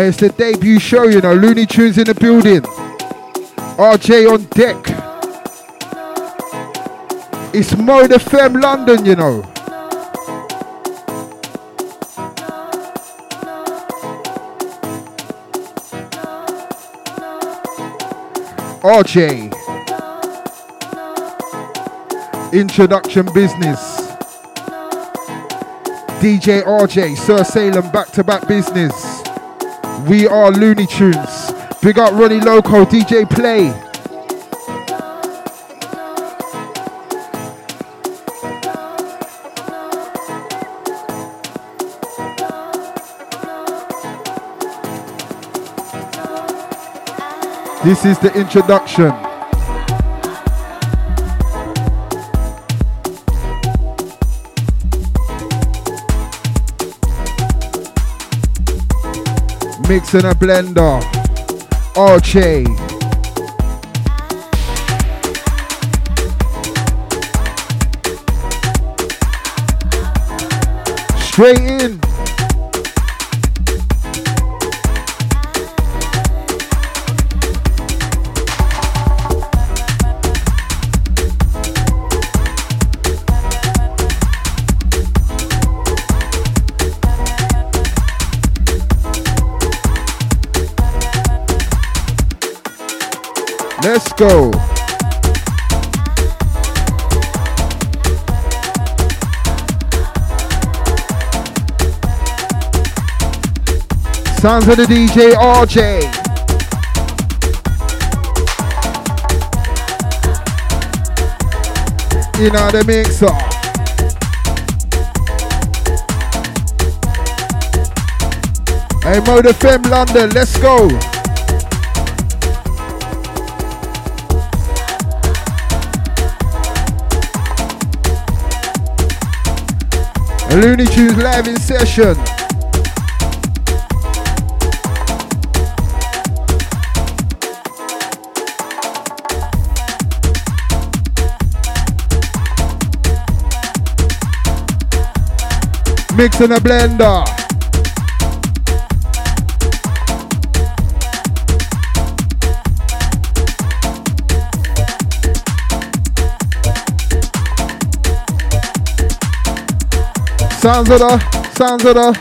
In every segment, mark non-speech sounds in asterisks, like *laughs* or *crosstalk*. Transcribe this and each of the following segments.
It's the debut show, you know. Looney Tunes in the building. RJ on deck. It's Mode FM London, you know. RJ. Introduction business. DJ RJ, Sir Salem back to back business. We are Looney Tunes. Big up Ronnie Loco, DJ Play. This is the introduction. Mix in a blender. RJ. Straight in. Go. Sounds of the DJ RJ. In on the mixer. Hey, Mode FM London, let's go. Looney Tunes live in session. Mix in a blender. Sounds of the, sounds of the.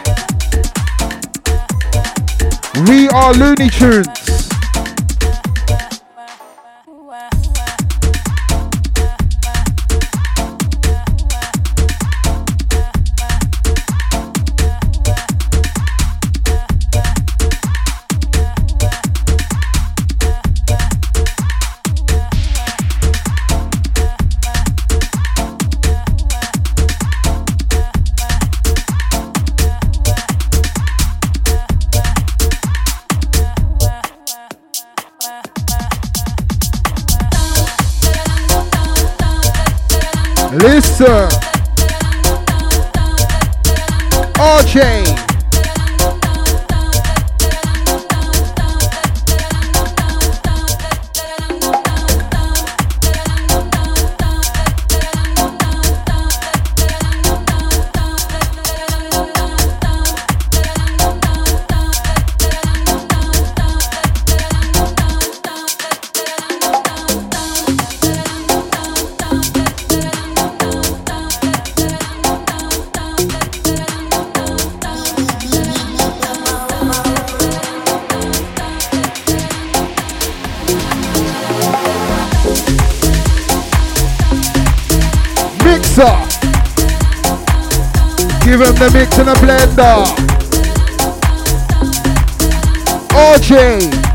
We are Looney Tunes. The mix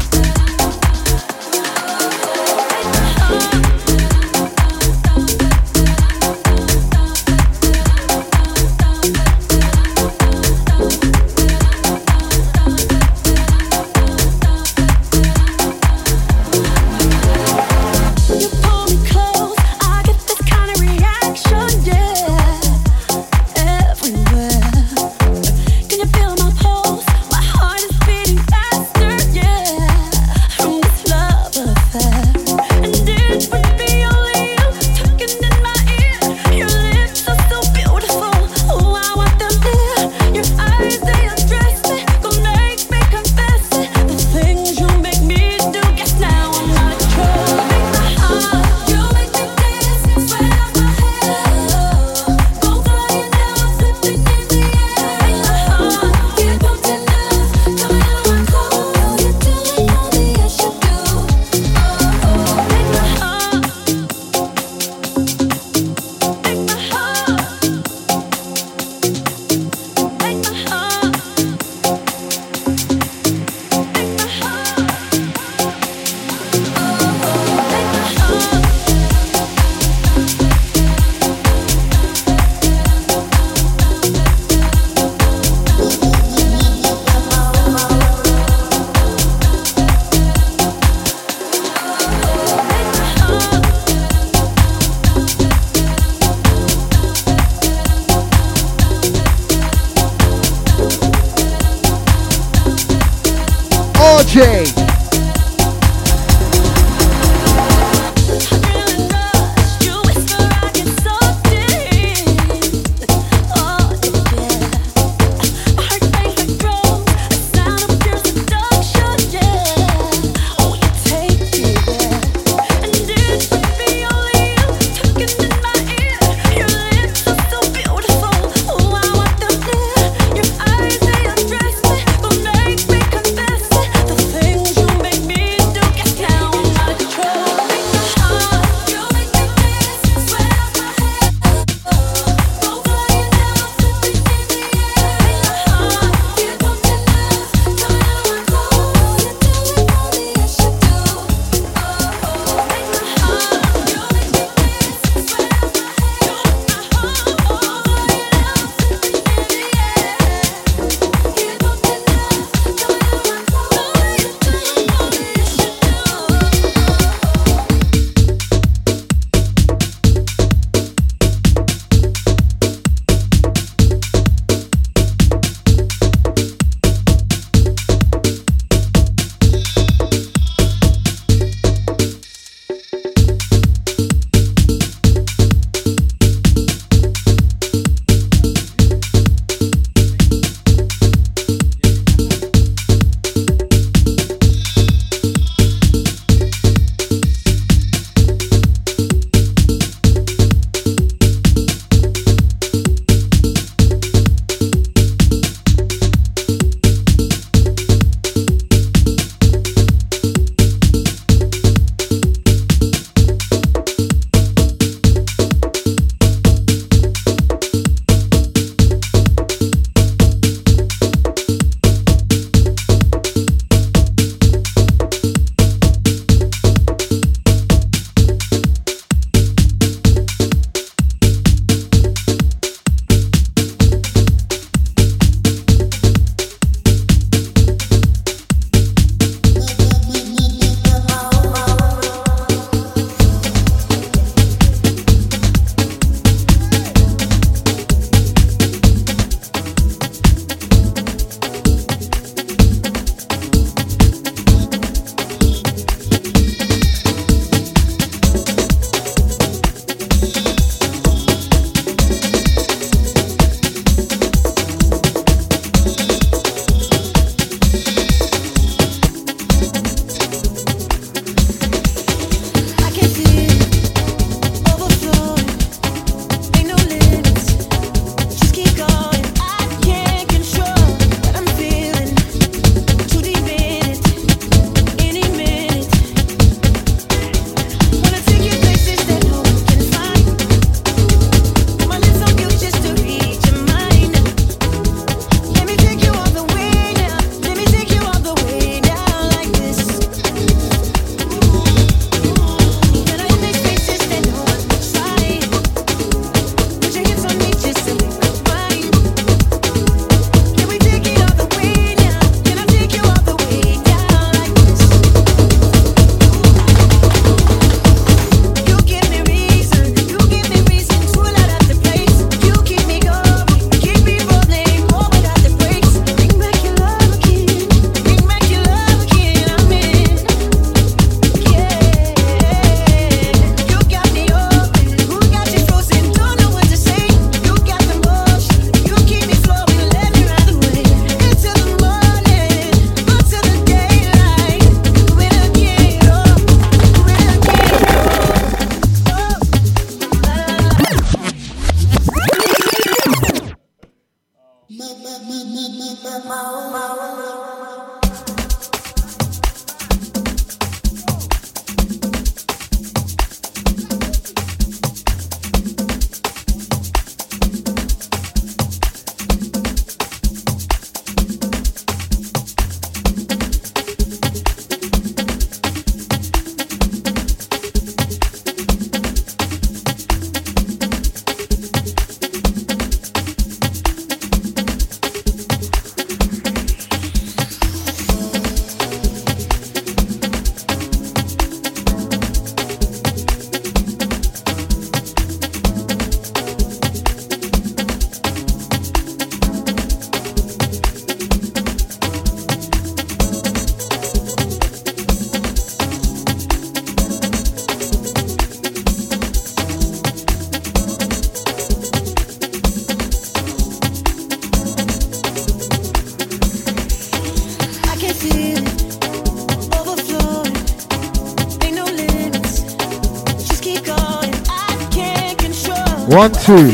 One, two.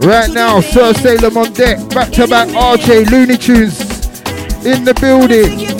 Right now, Sir Salem on deck. Back to back RJ Looney Tunes in the building.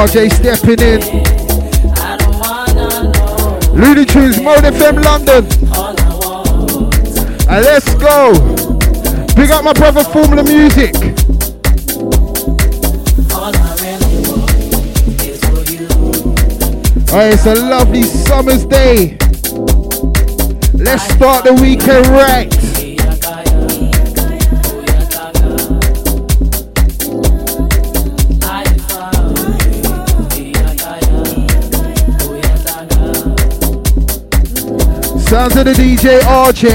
RJ stepping in. Looney Tunes, Mode FM London. And let's go. Big up my brother Formula Music. Oh, it's a lovely summer's day. Let's start the weekend right. Sounds of the DJ RJ.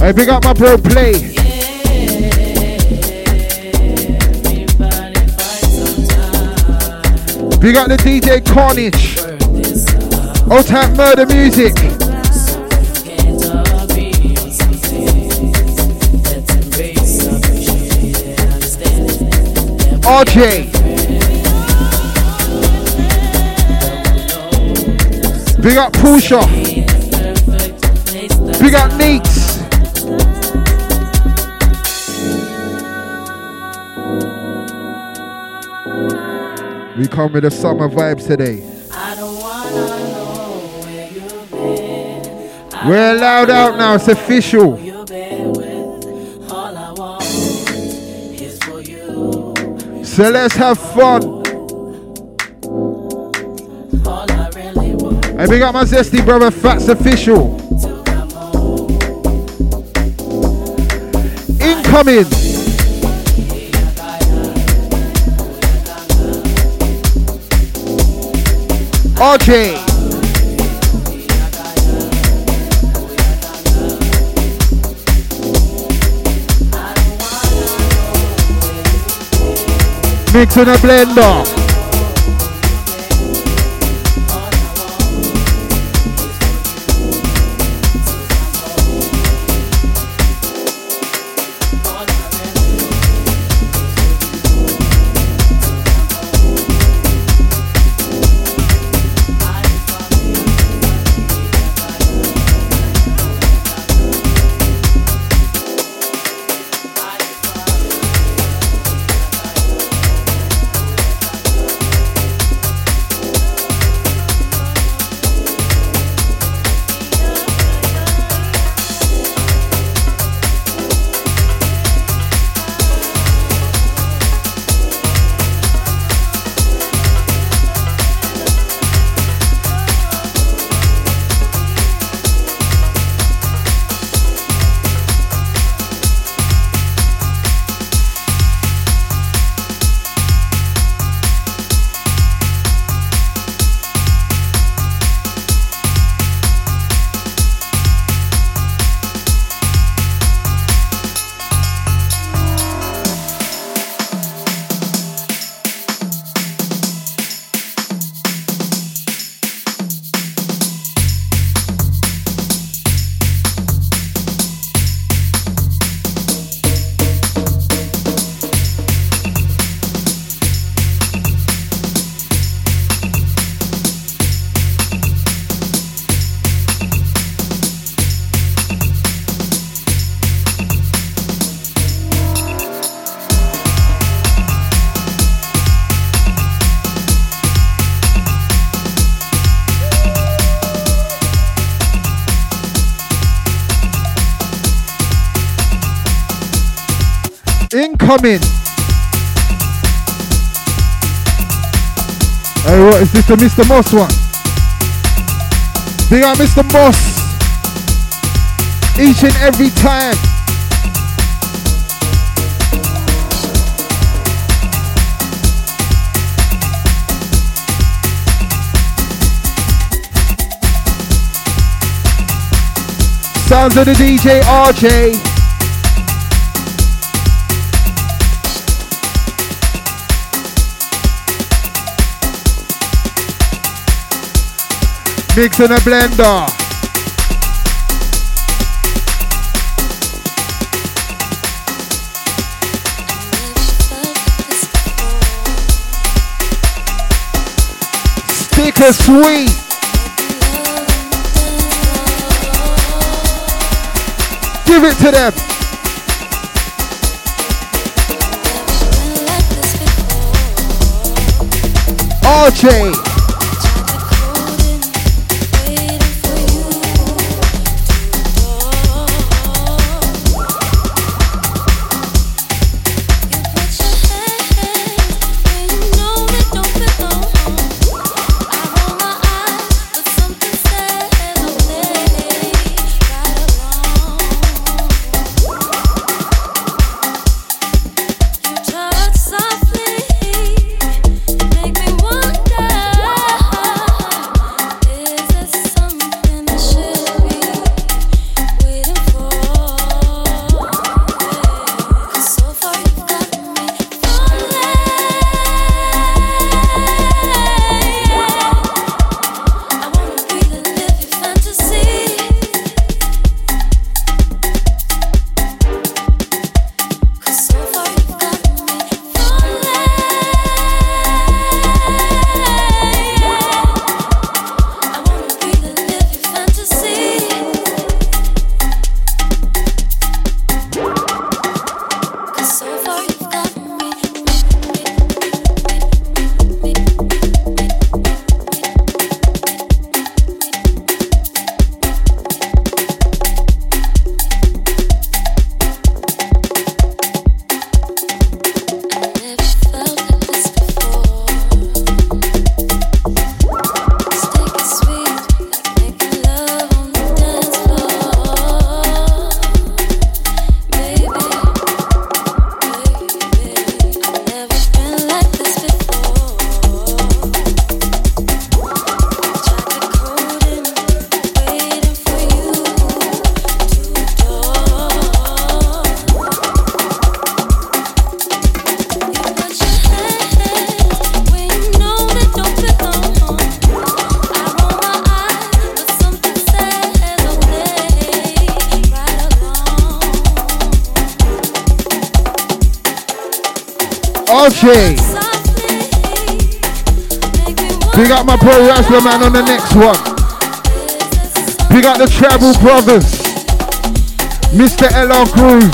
Hey, big up my bro Play. Big up the DJ Carnage. Old time murder music. RJ. Big up Pusha. Big up Neats. We come with the summer vibes today. We're allowed out now, it's official. So let's have fun. I big up my zesty brother, Fats Official. Incoming. RJ. Mix in a blender. Incoming. Hey, what is this the Mr. Moss one? Big up Mr. Moss. Each and every time. Sounds of the DJ RJ. Mix in a blender. Sticker sweet. Give it to them. RJ. Wrestler man on the next one. Big up the Travel Brothers. Mr. LR Groove.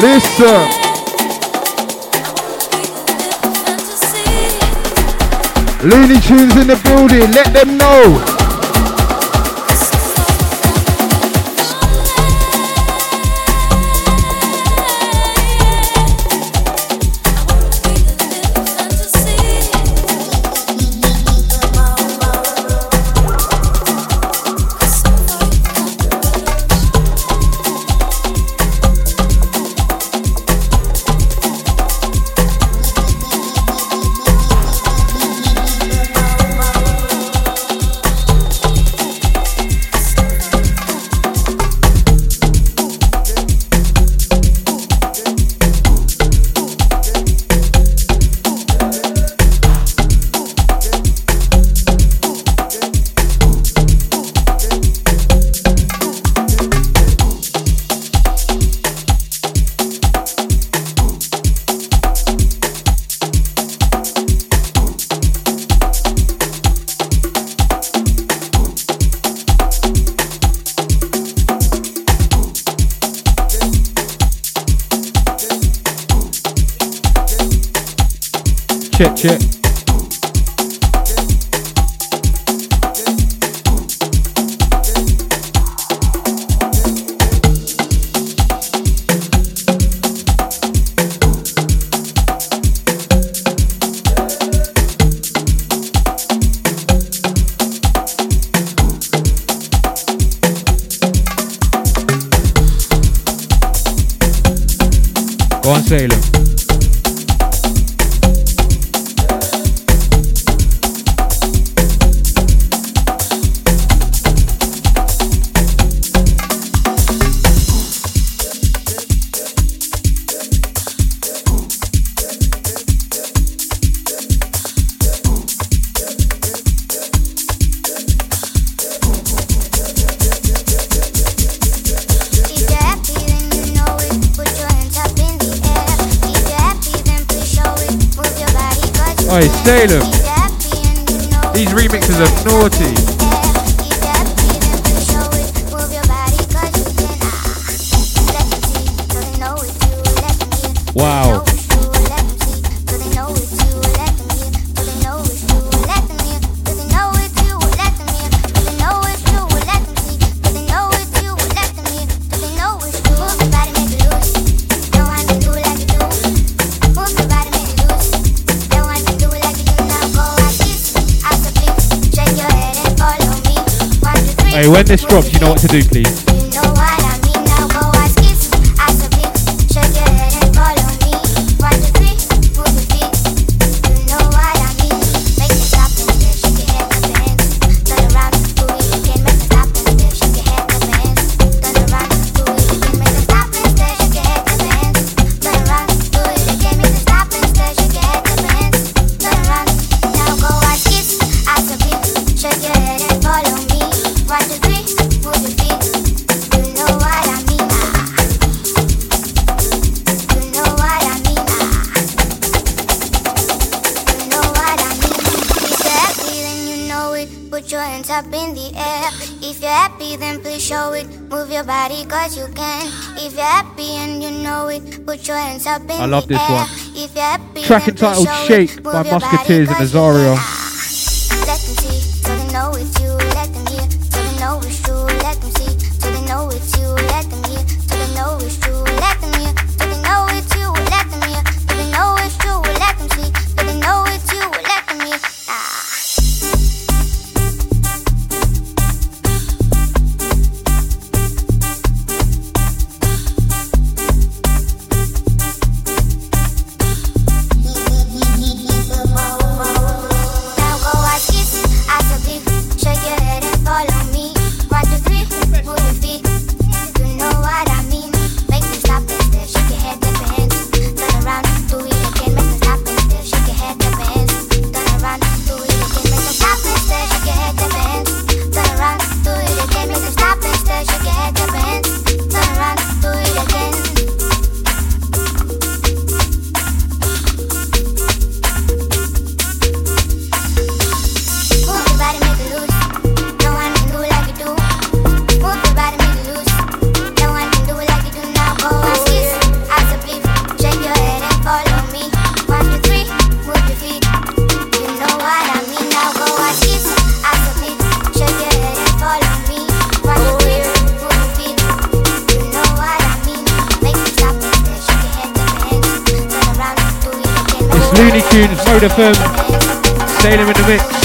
Listen. Looney Tunes in the building, let them know. Oh, Oi, Salem. These remixes are naughty. Wow. when this drops, you know what to do, please. I love this one. Track entitled Shake by Musketeers and Azaria. Looney Tunes, Mode FM, Sailor in the Mix.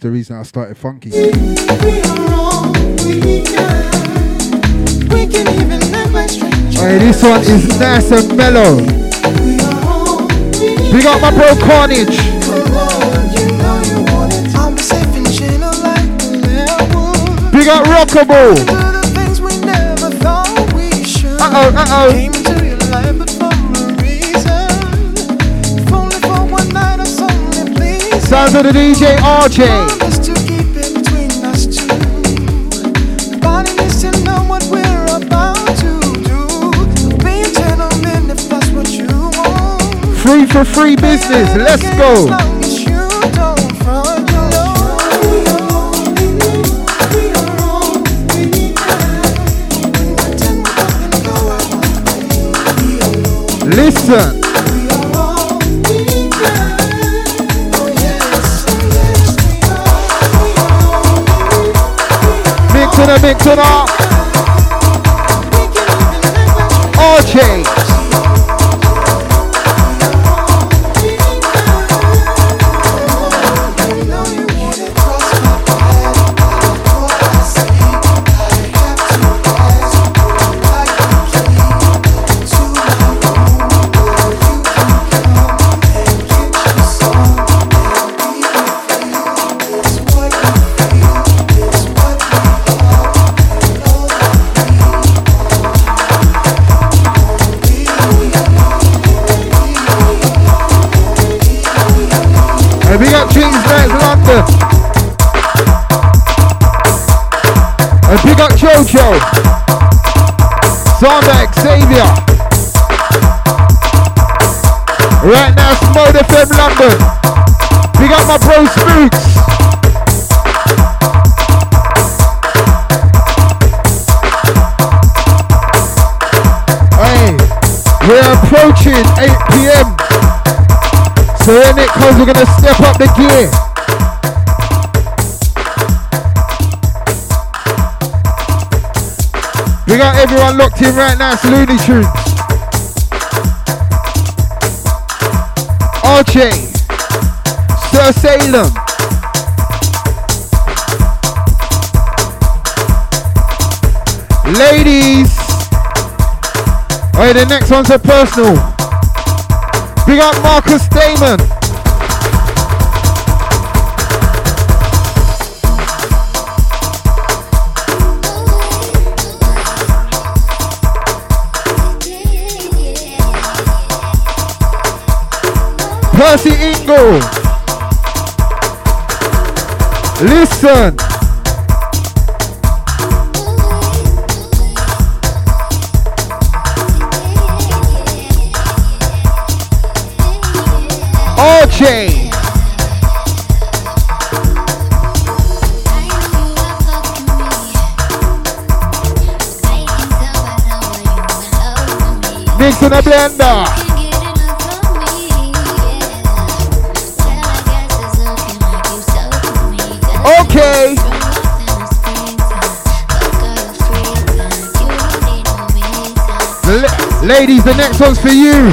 Is the reason I started funky. Hey, this one is nice and mellow. Big up my bro Carnage. Big up Rockable. Uh oh, uh oh. That's what you want. Free for free business. Let's go. long as you don't front your Listen. It, mixing up. RJ. Right now, Smode FM London. We got my bro Spooks. Hey, we're approaching 8 p.m. So when it comes, we're gonna step up the gear. We got everyone locked in right now. It's Looney Tunes. RJ, Sir Salem. Ladies. Alright, the next one's a personal. Big up Marcus Damon. Percy Ingle. Listen. RJ. Mix in a blender. Okay. La- ladies, the next one's for you.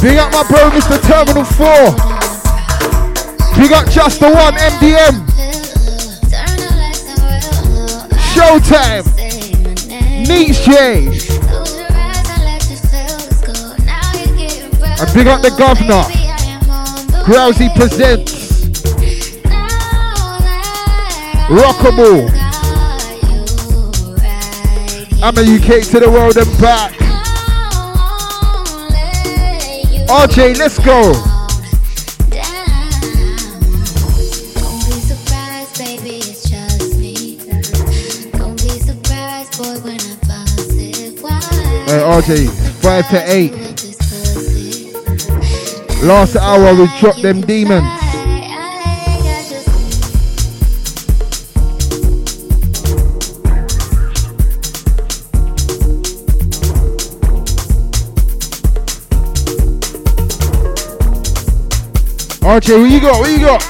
Big up my bro, Mr. Terminal 4. Big up just the one, MDM. Showtime. J. And big up the governor. Grousey presents Rockable. I'm a UK to the world and back. RJ, let's go. Hey, RJ, 5 to 8. Last hour we dropped them demons. Where you got? Where you got?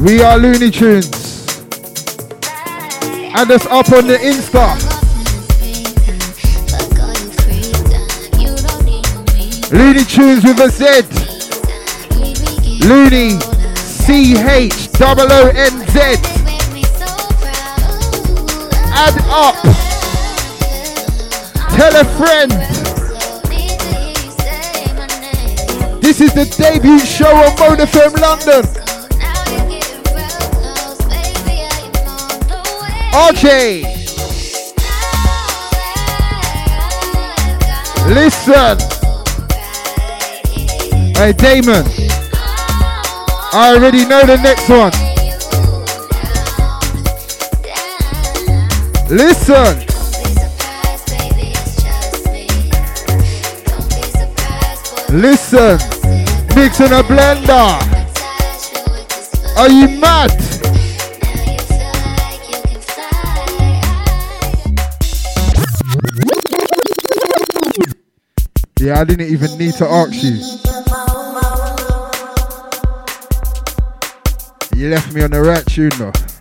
We are Looney Tunes. And it's up on the Insta. Looney Tunes with a Z. Looney C H O O N Z. Add up. Tell a friend. This is the debut show Mode FM London. RJ. Listen. Hey Damon. I already know the next one. Listen. Listen. Mix in a blender. Are you mad? Yeah, I didn't even need to ask you. You left me on the right tune though.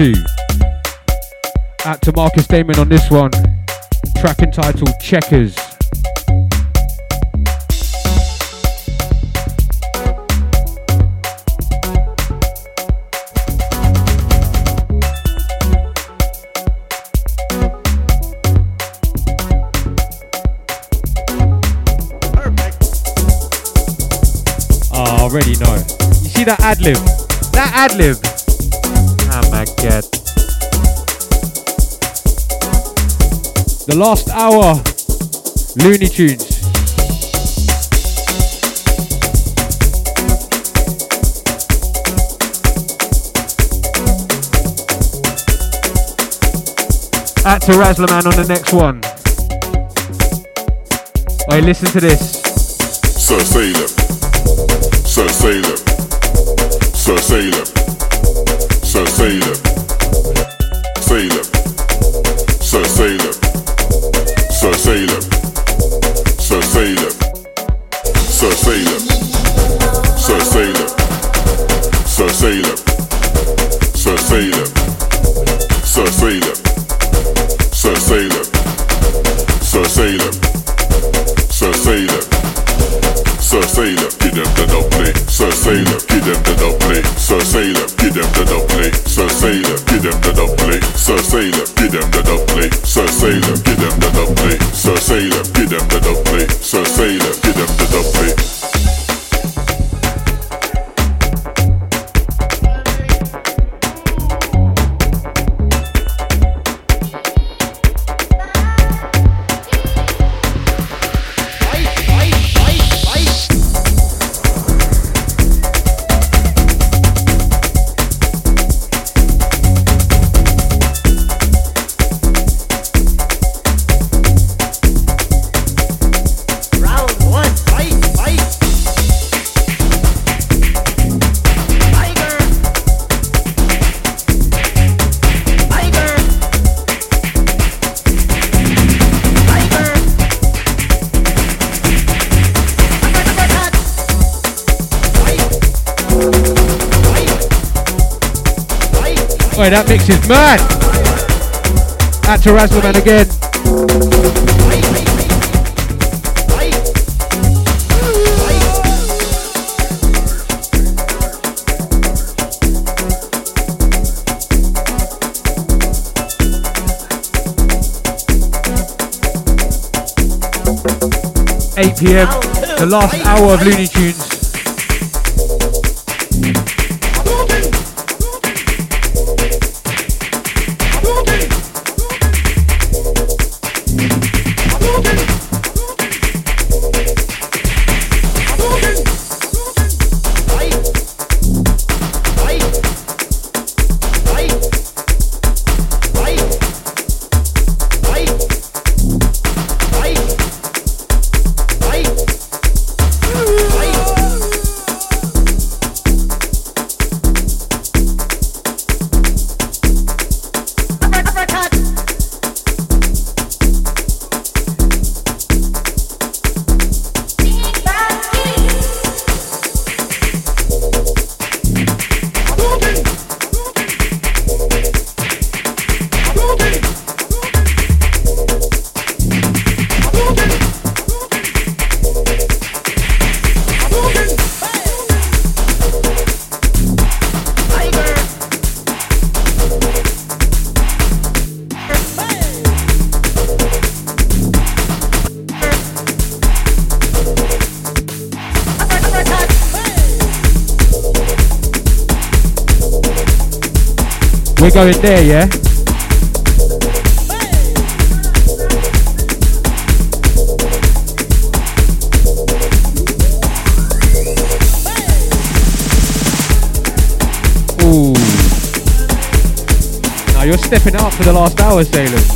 Two. Out to Marcus Damon on this one. Track entitled Checkers. Oh, already know. You see that ad lib? That ad lib. God. The last hour. Looney Tunes. At to Razzleman on the next one. Hey, listen to this. Sir Sailor. Sir Sailor. Wait, that mix is mad. Out to Razzleman again. Eight PM, the last hour of Looney Tunes. Going there, yeah? Ooh. Now you're stepping up for the last hour, Salem.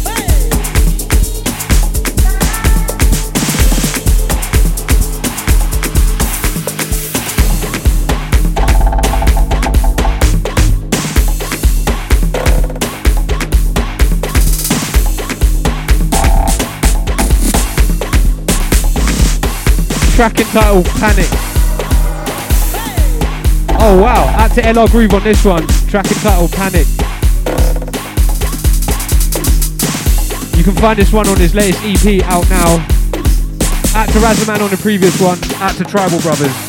Track entitled Panic. Oh wow, out to LR Groove on this one. Track entitled Panic. You can find this one on his latest EP out now. Out to Razaman on the previous one. Out to Tribal Brothers.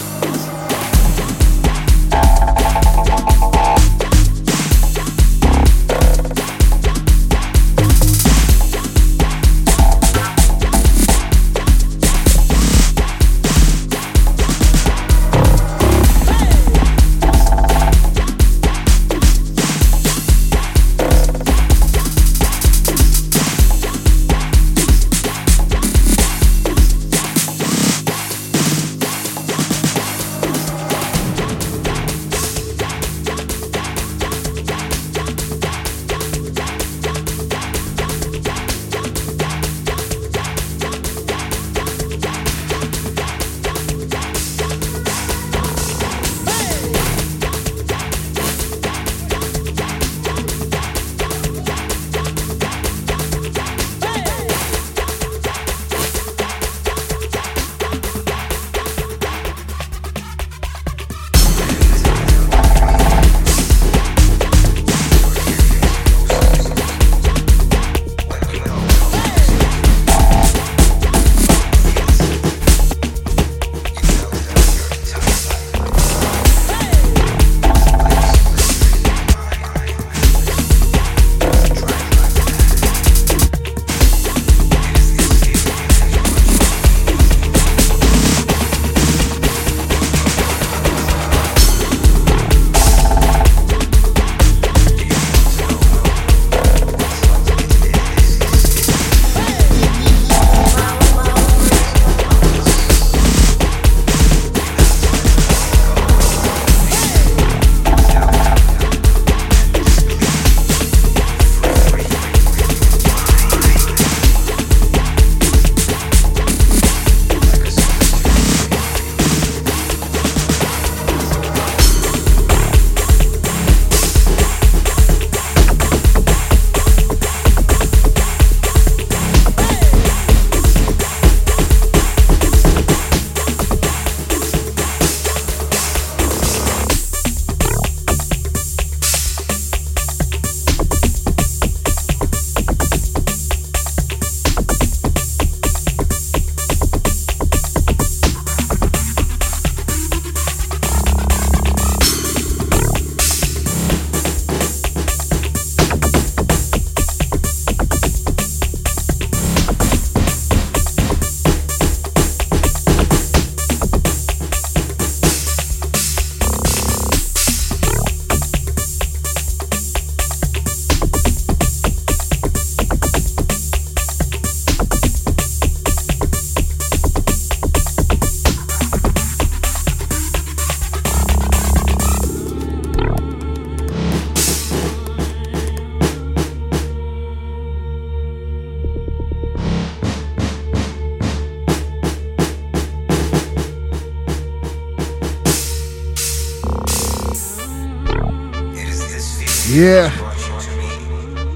Yeah.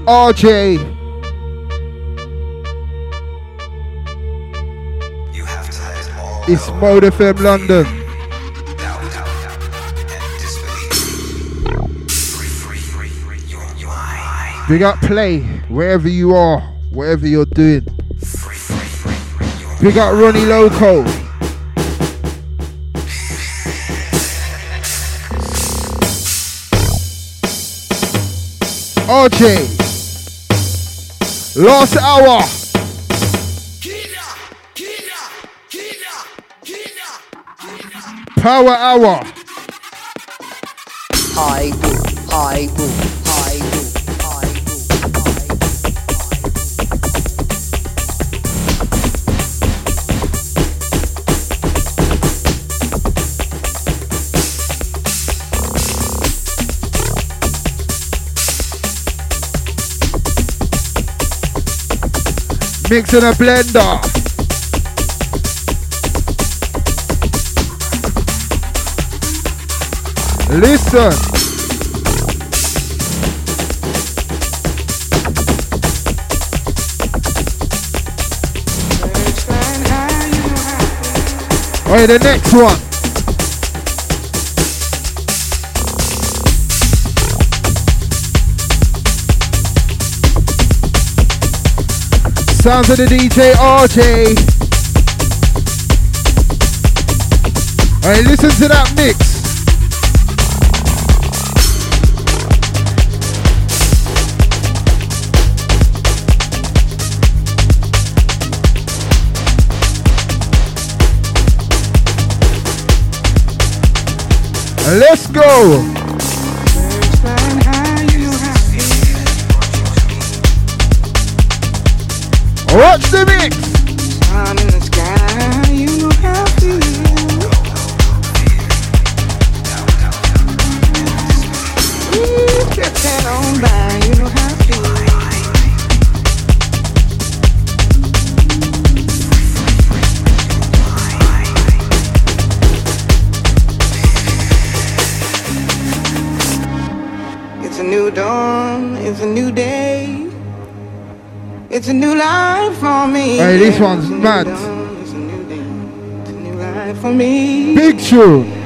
RJ. It's Mode FM London. Big up play wherever you are, wherever you're doing. Big up Ronnie Loco. RJ. Last hour. Power hour. High boo, high boo, Mix in a blender. Listen. Alright, the next one. Sounds of the DJ RJ. Alright, listen to that mix. Let's go. Watch the mix. For me. Big tune.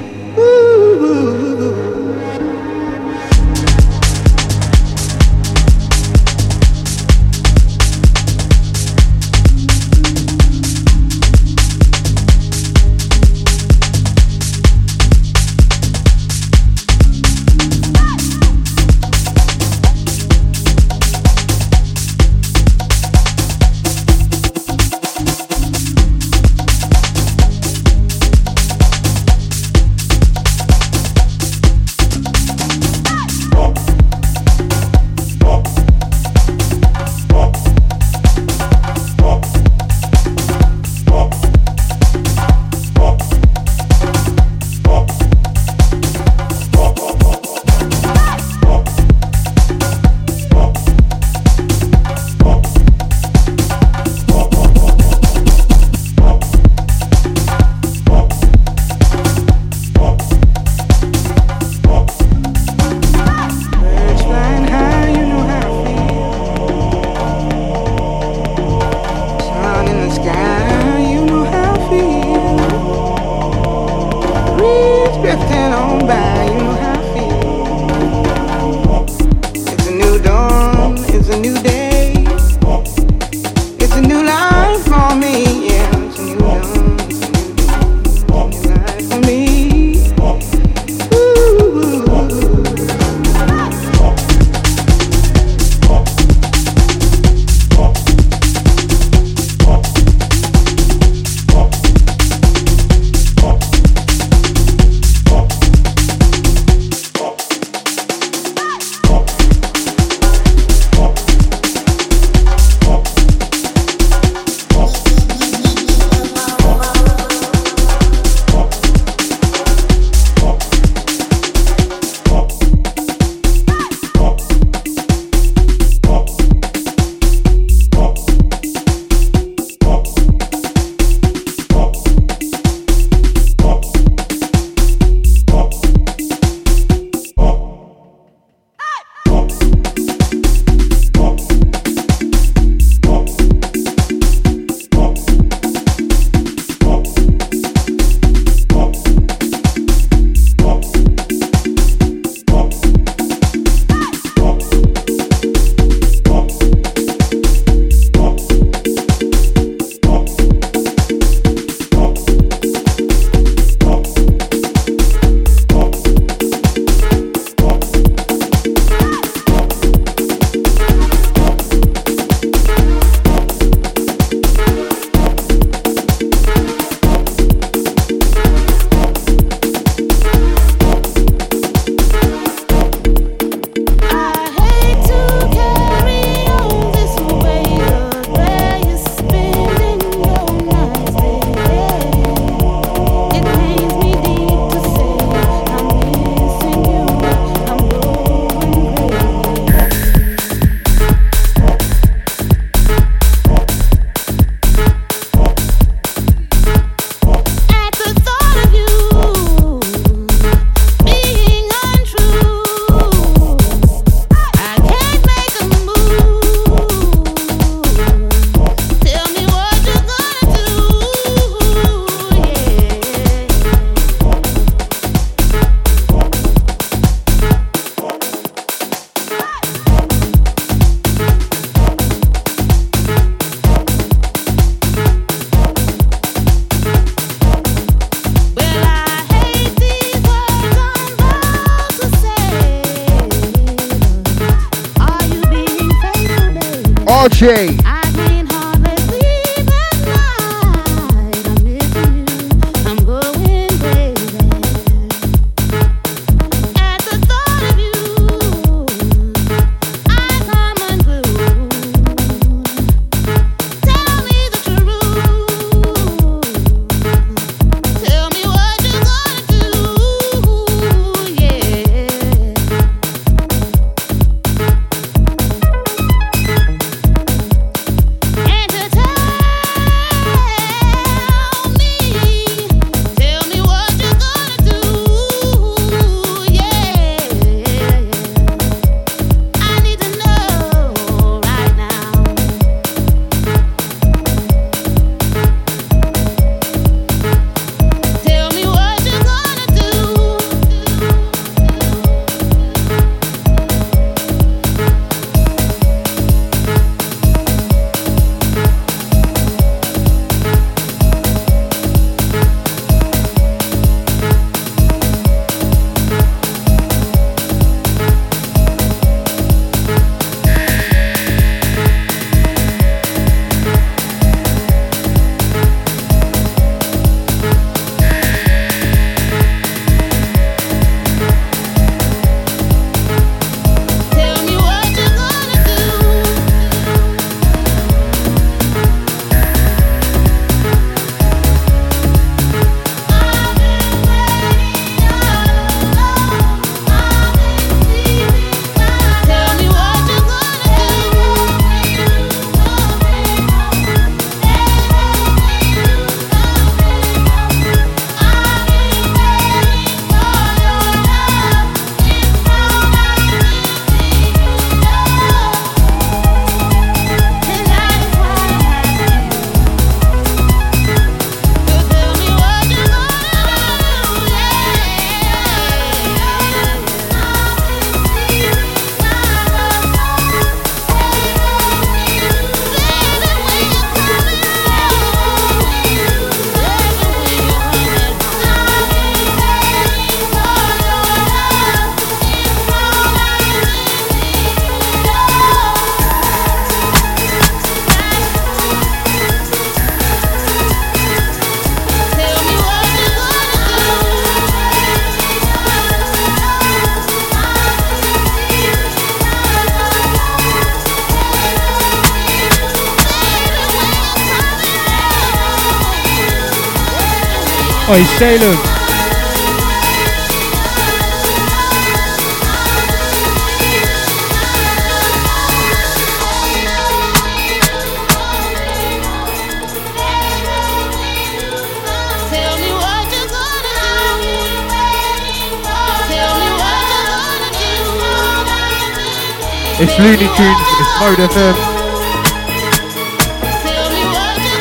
It's Looney Tunes, it's Mode FM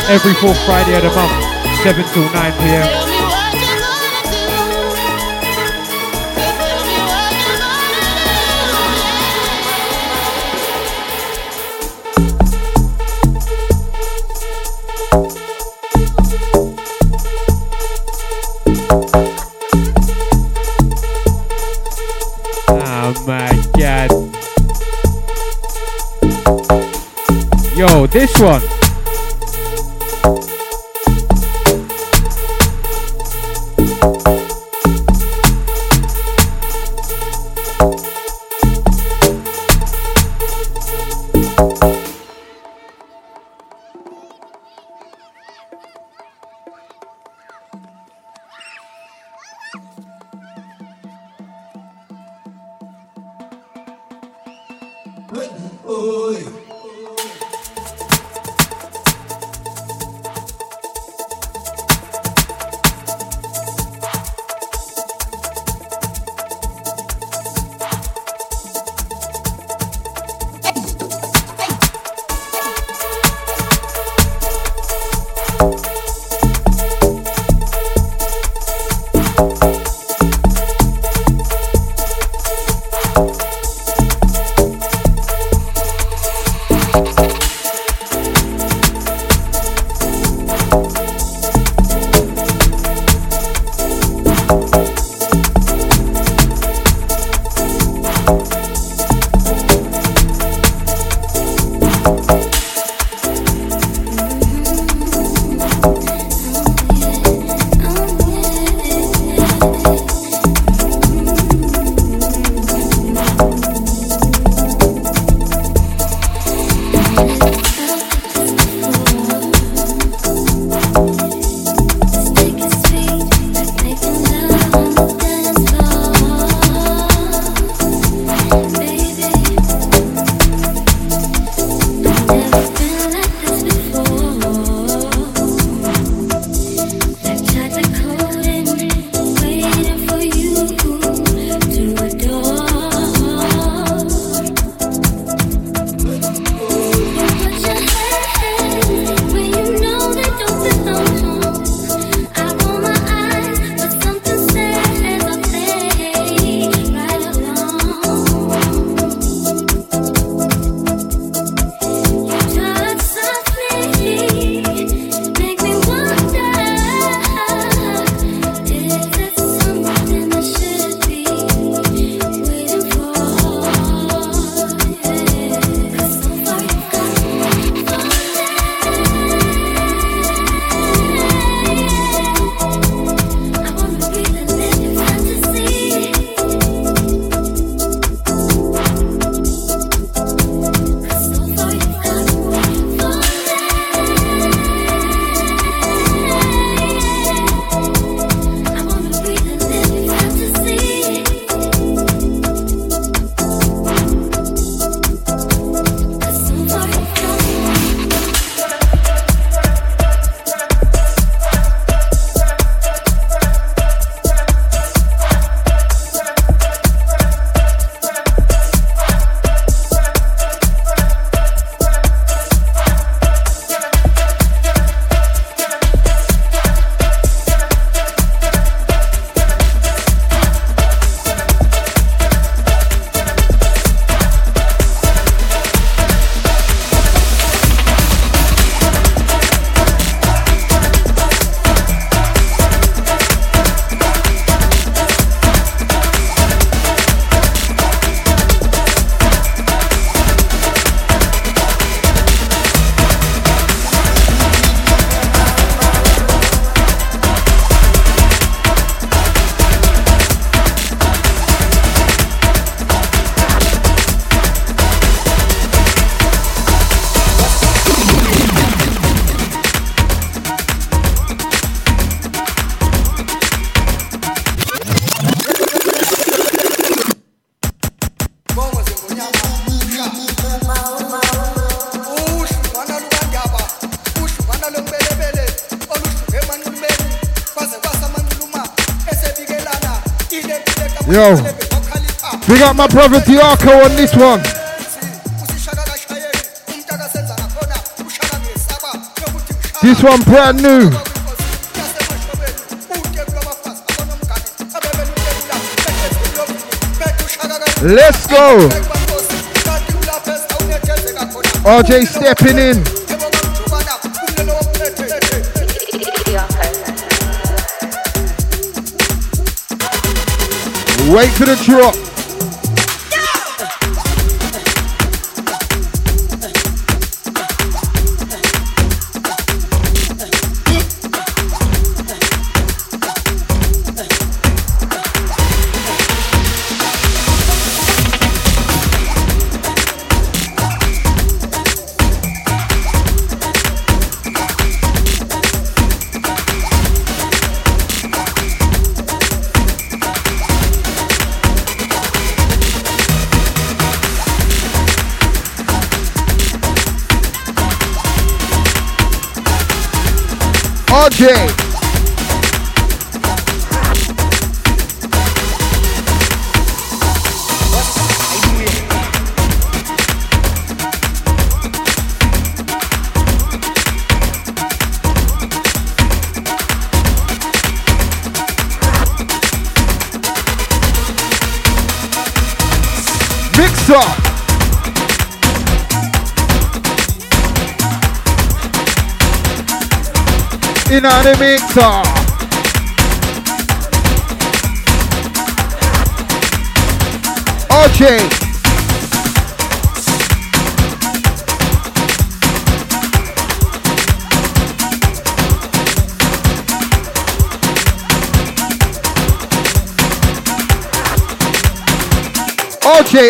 every fourth Friday of the month, 7 till 9 p.m. Yo, this one. Brother Diaco on this one. This one brand new. Let's go. RJ stepping in. Wait for the drop. RJ. On the mixer.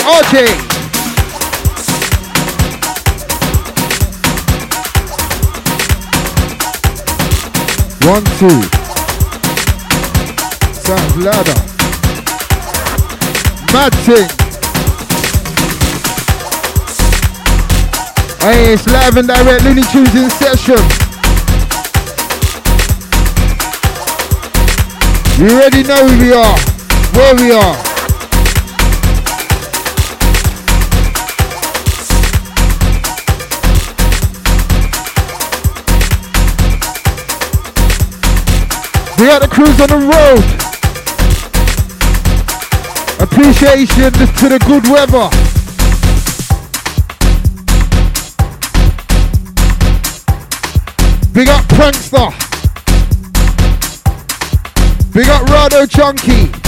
RJ. One, two. Sounds louder. Mad thing. Hey, it's live and direct Looney Tunes in session. You already know who we are, where we are. We got the crews on the road. Appreciation to the good weather. Big up Prankster. Big up Rado Chunky.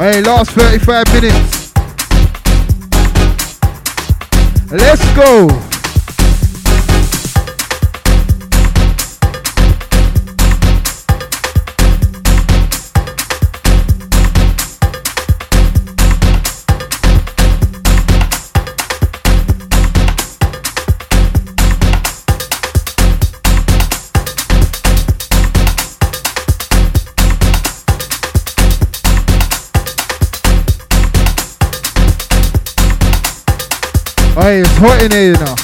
Hey, last 35 minutes. Let's go. Hot in here, you know.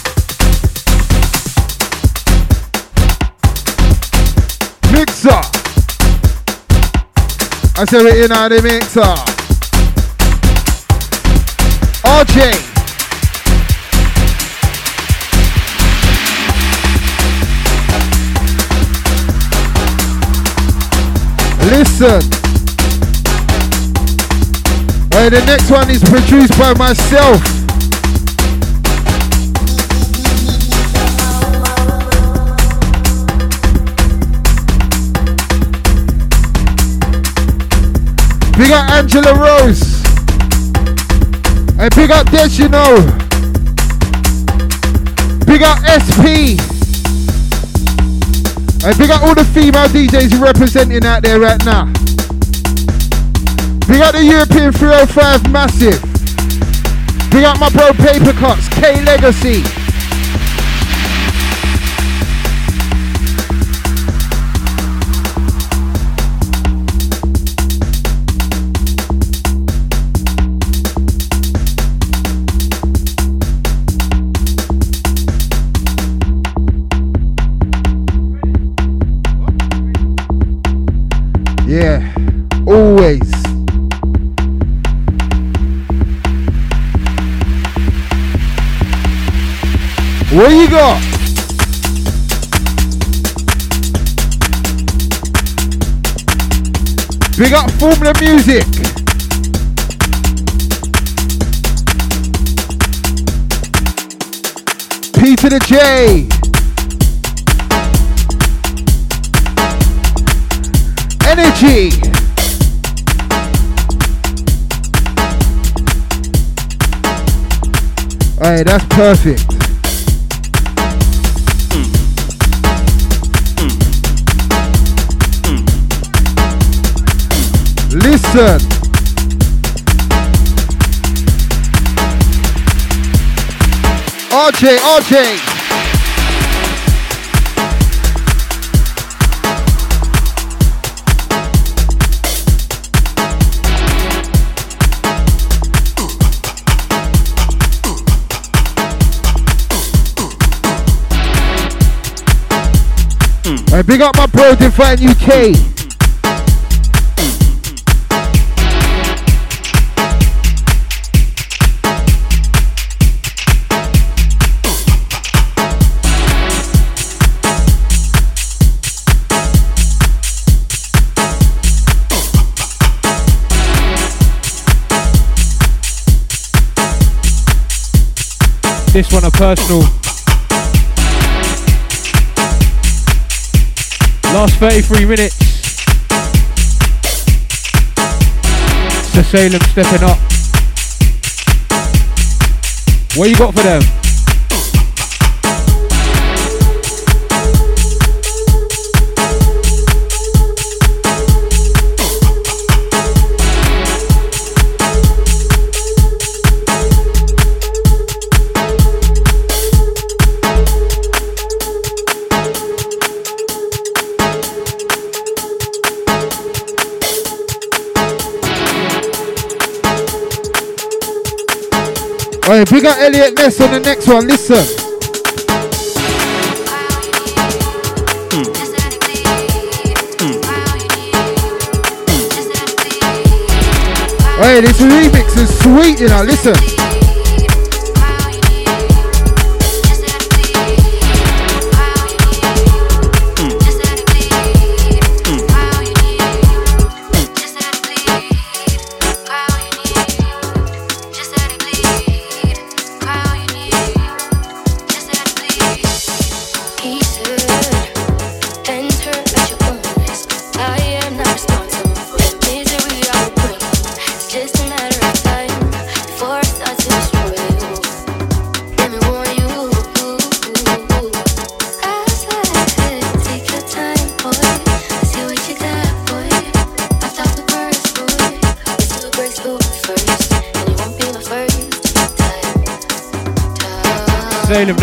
Mixer. I said we're in on the mixer. RJ. Listen. The next one is produced by myself. Big up Angela Rose. And big up Des, you know. Big up SP. And big up all the female DJs representing out there right now. Big up the European 305 Massive. Big up my bro Paper Cuts, K Legacy. What you got? Big up Formula Music. P to the J. Energy. Alright, that's perfect. Listen. RJ, RJ. Big up my bro, Define UK. This one a personal. Last 33 minutes. Sir Salem stepping up. What you got for them? Alright, big up Elliot Ness on the next one. Listen. Hmm. Hmm. Hey, this remix is sweet, you know. Listen.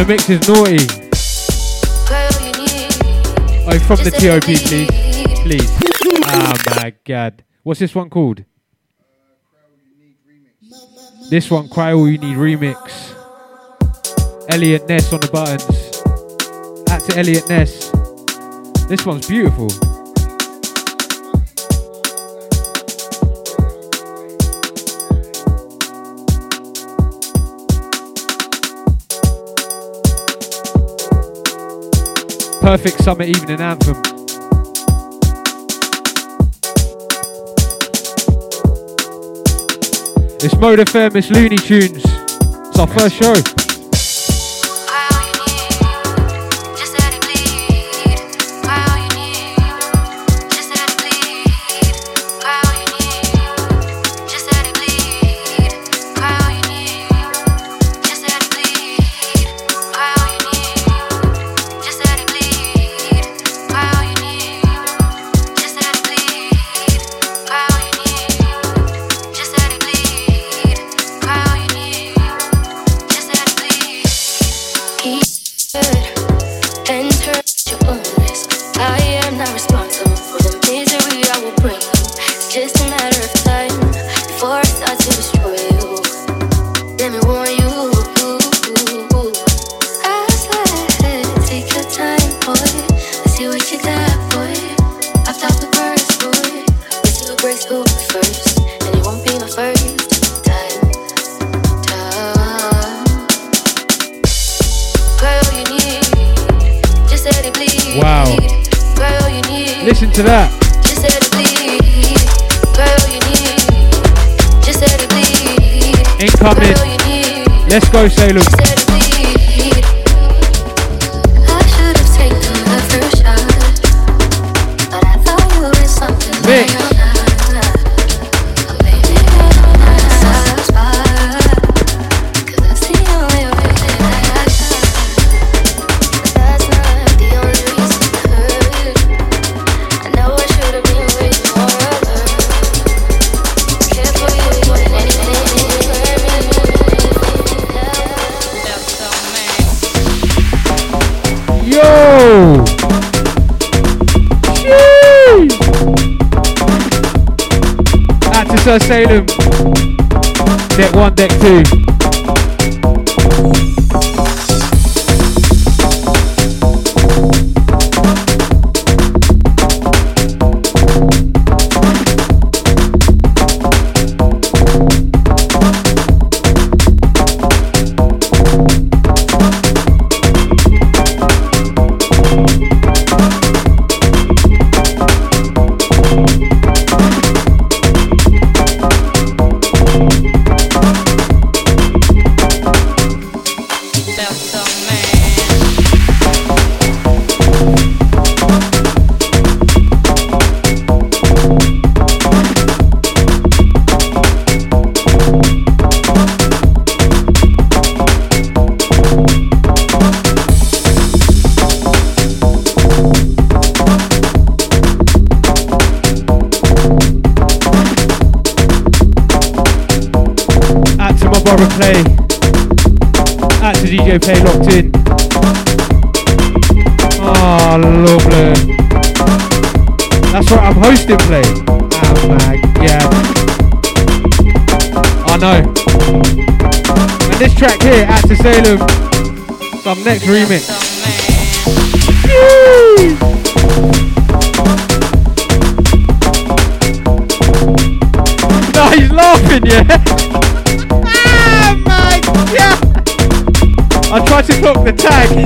The mix is naughty. Oh, from the TOP, please. Please. Oh my god. What's this one called? This one, Cry All You Need Remix. Elliot Ness on the buttons. Out to Elliot Ness. This one's beautiful. Perfect summer evening anthem. It's Mode FM, it's Looney Tunes. It's our first show. Radio Play locked in. Oh, lovely. That's right, I'm hosting play. Oh my god. I know. And this track here, at to Salem, some next remix. Man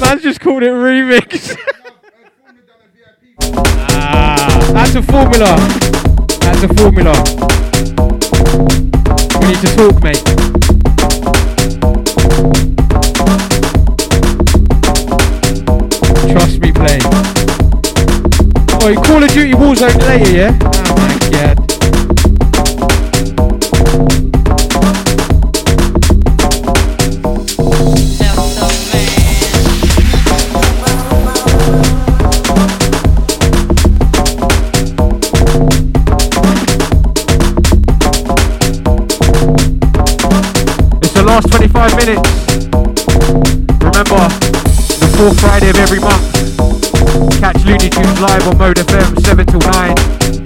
Man's just called it remix. *laughs* ah, that's a formula. That's a formula. We need to talk, mate. Trust me, play. Oh, Call of Duty Warzone later, yeah? every month. Catch Looney Tunes live on Mode FM 7 till 9.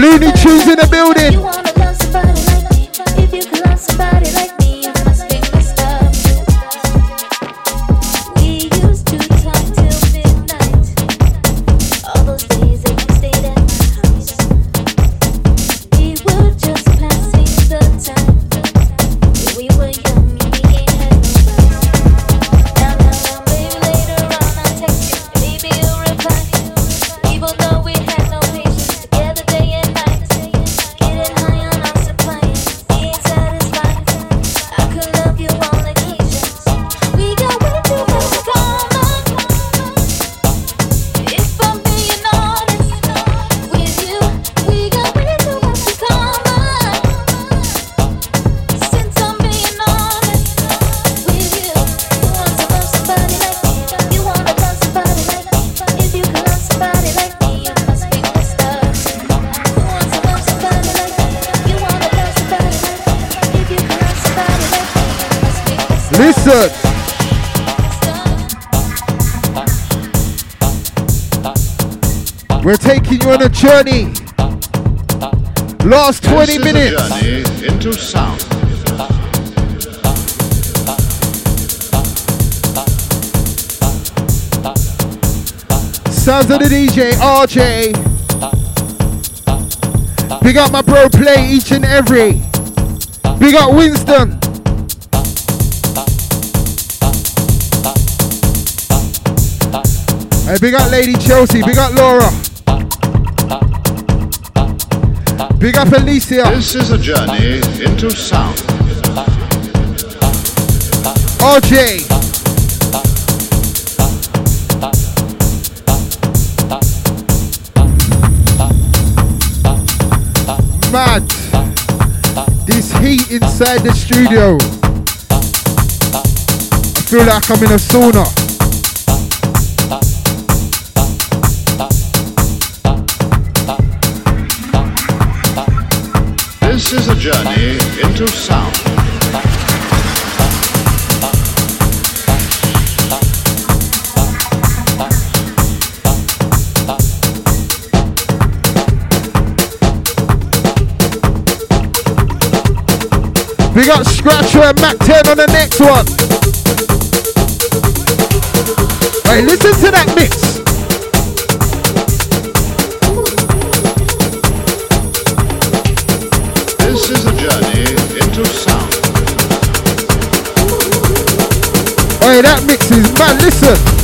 Looney tunes in the building. DJ, RJ. Big up my bro, play each and every. Big up Winston. Hey, big up Lady Chelsea. Big up Laura. Big up Alicia. This is a journey into sound. RJ. Mad. This heat inside the studio. I feel like I'm in a sauna. This is a journey into sound. We got Scratcher and Mac 10 on the next one. Hey, listen to that mix. This is a journey into sound. Hey, that mix is mad. Listen.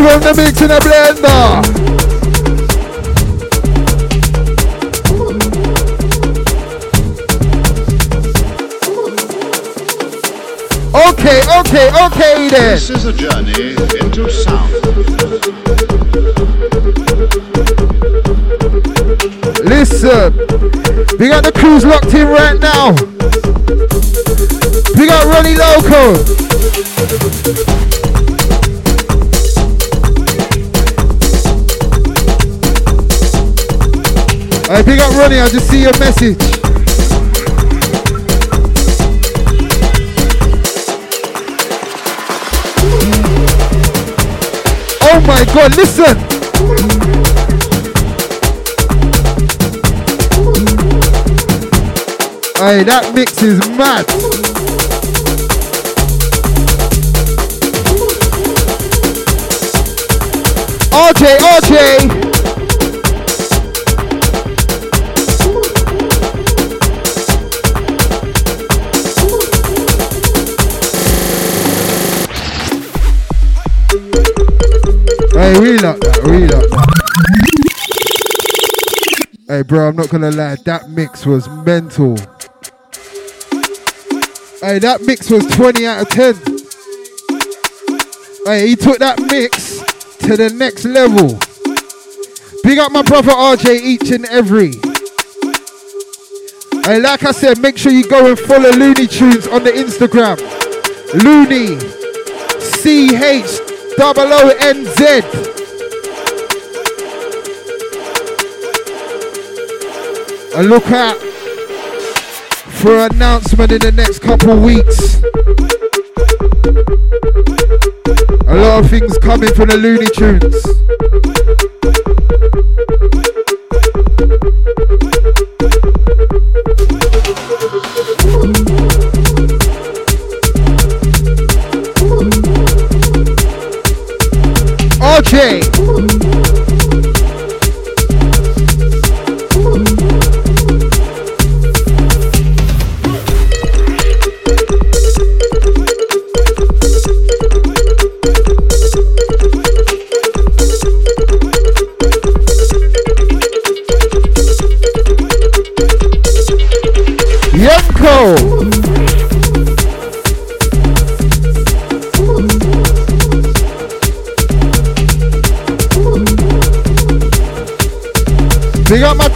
Give him the mix in a blender. Okay, okay, okay then. This is a journey into sound. Listen, we got the crews locked in right now. We got Ronnie Loco. Hey, big up Ronnie, I just see your message. Oh my god, listen! Hey, that mix is mad. RJ, RJ. Hey, we like that, we like that. Hey, bro, I'm not gonna lie, that mix was mental. Hey, that mix was 20 out of 10. Hey, he took that mix to the next level. Big up my brother RJ each and every. Hey, like I said, make sure you go and follow Looney Tunes on the Instagram. Looney. C H O O N Z. Look out for an announcement in the next couple weeks. A lot of things coming from the Looney Tunes. RJ.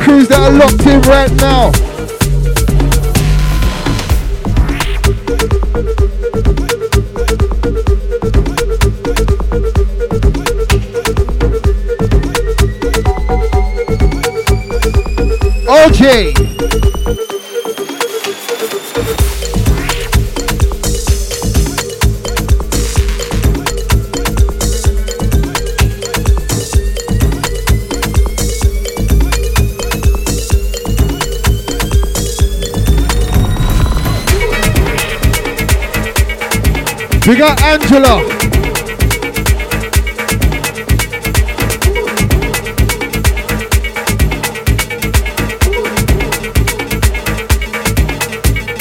crews that are locked in right now. OJ. We got Angela.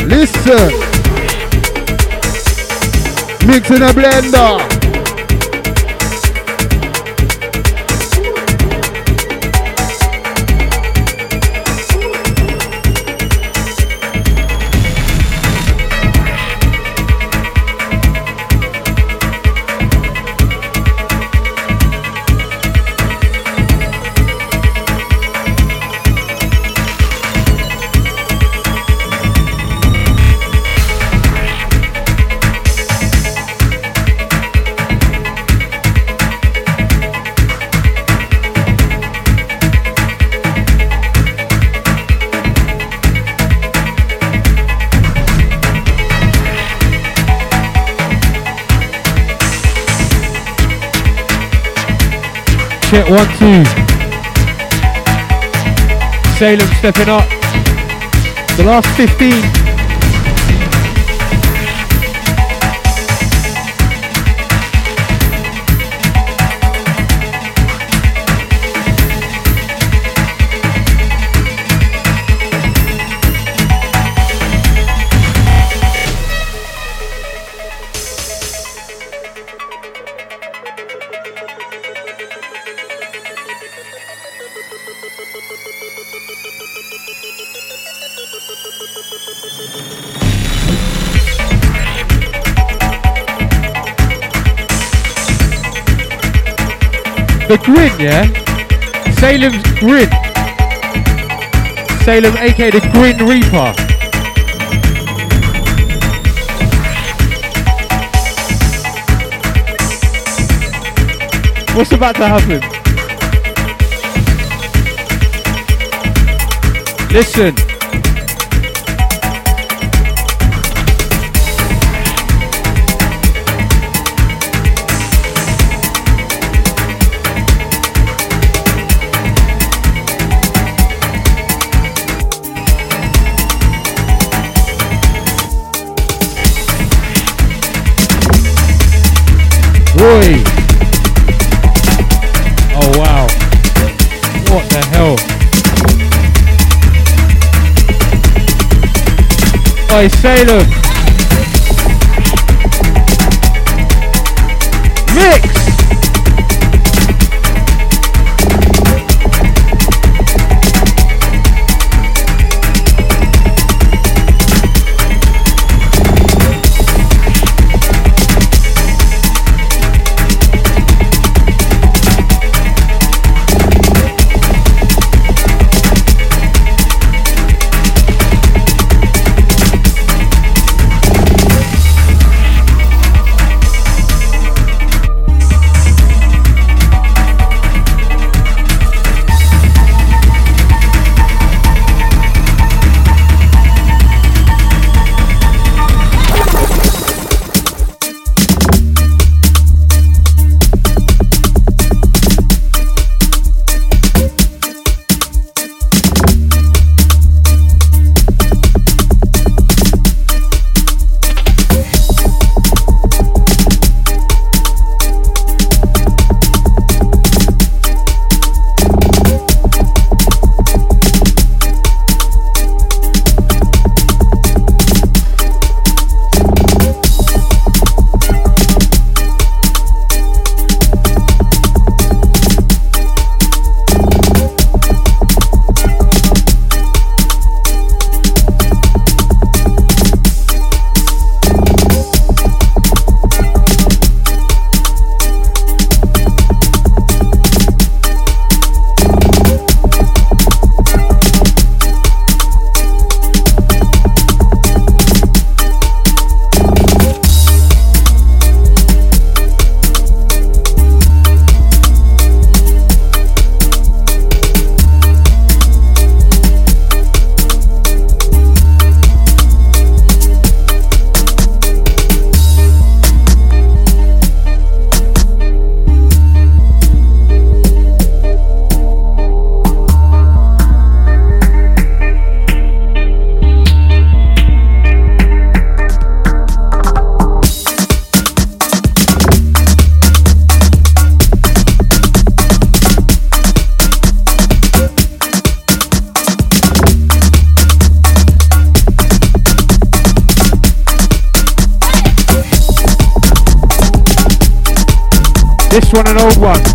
Listen. Mix in a blender. One, two. Salem stepping up. The last 15. The Grin, yeah? Salem's Grin. Salem, aka the Grin Reaper. What's about to happen? Listen. Oi, Salem. Mix. One an old one.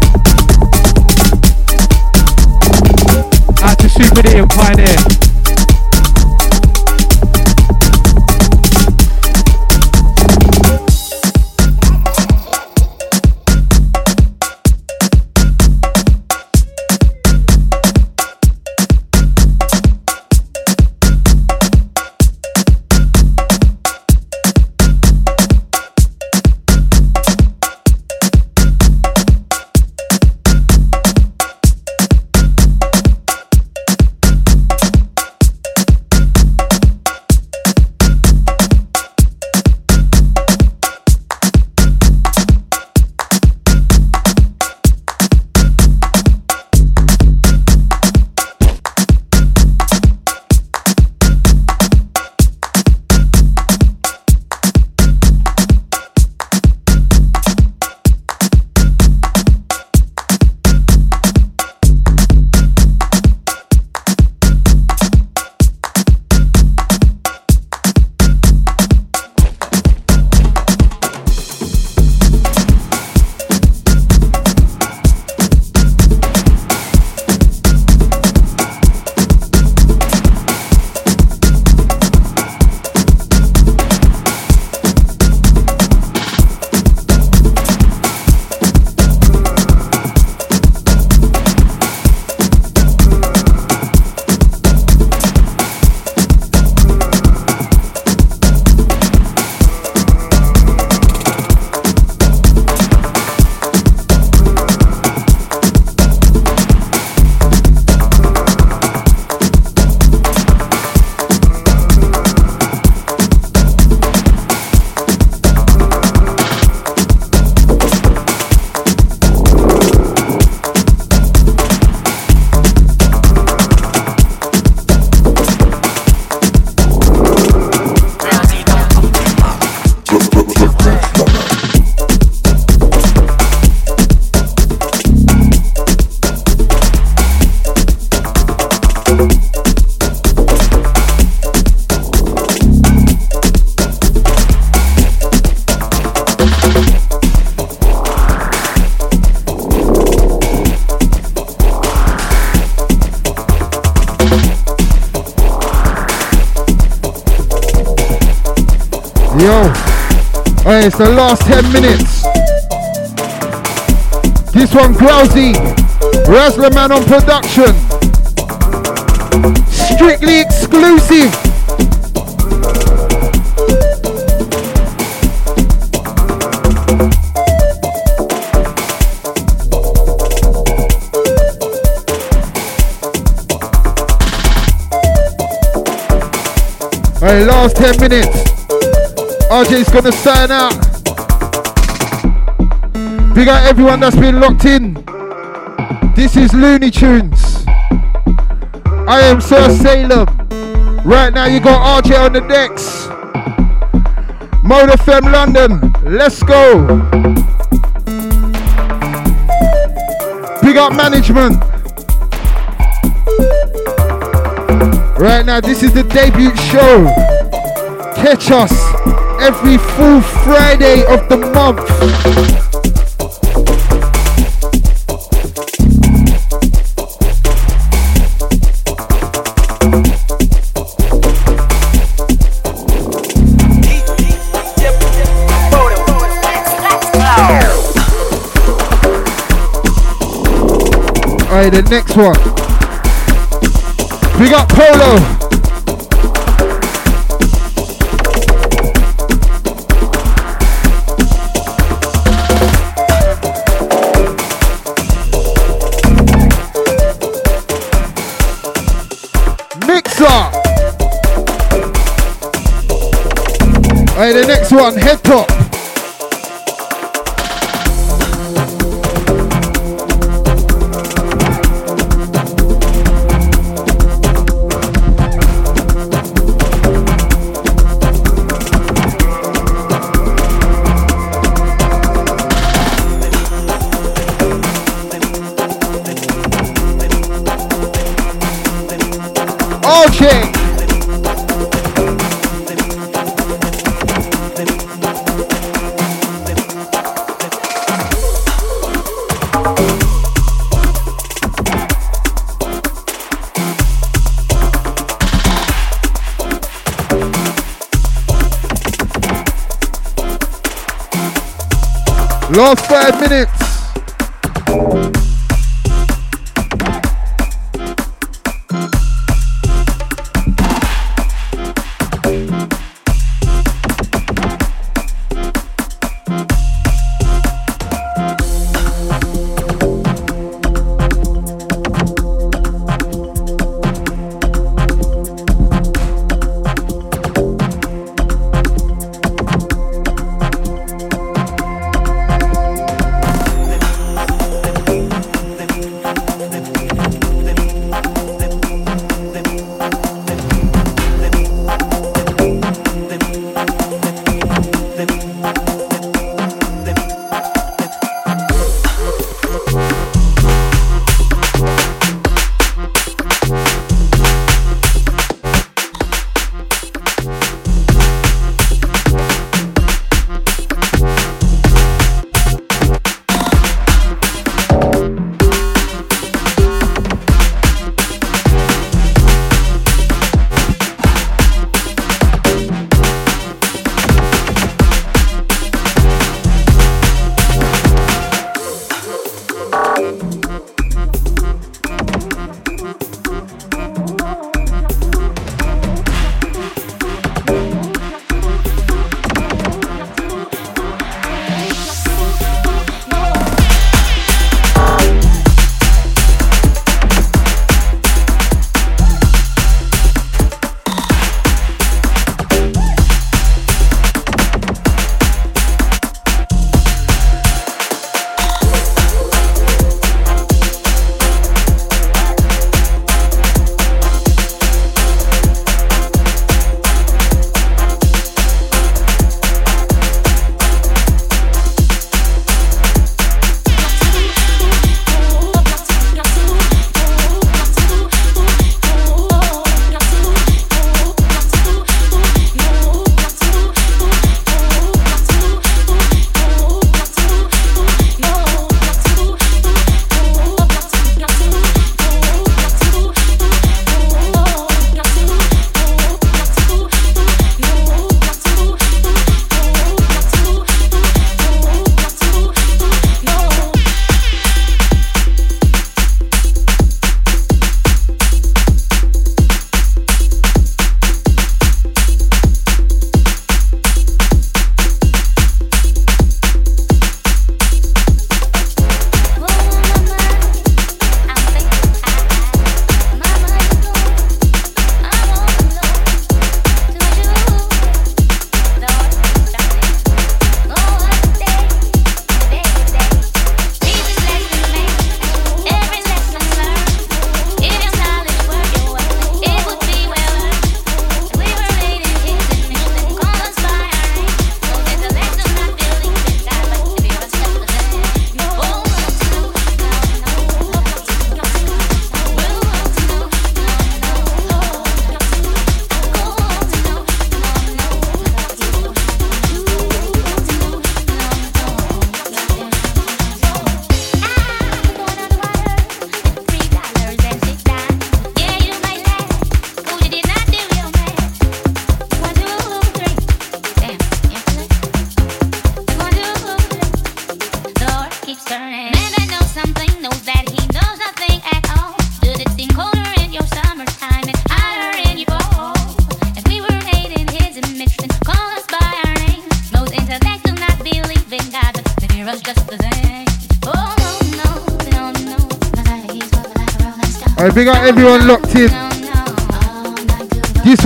The last 10 minutes. This one, Grousey. Razzler Man on production. Strictly exclusive. Alright, last 10 minutes. RJ's gonna sign out. Big out everyone that's been locked in. This is Looney Choonz. I am Sir Salem. Right now you got RJ on the decks. Mode FM London. Let's go. Big up management. Right now, this is the debut show. Catch us every full Friday of the month. Alright, the next one. We got Polo. One, head top. Last five minutes.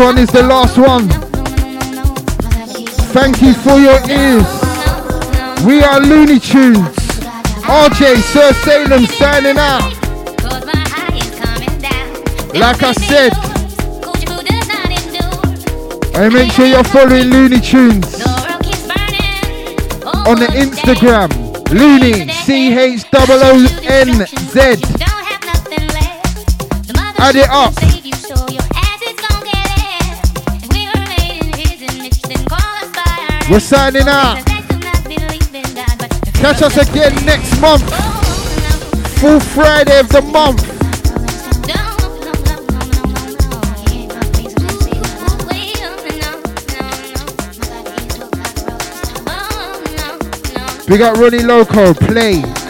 One is the last one. Thank you for your ears. We are Looney Choonz. RJ, Sir Salem signing out. Like I said, I make sure you're following Looney Choonz on the Instagram. Looney, C H O O N Z. Add it up. We're signing out. Catch us again next month. Full Friday of the month. We got Ronnie Loco, play.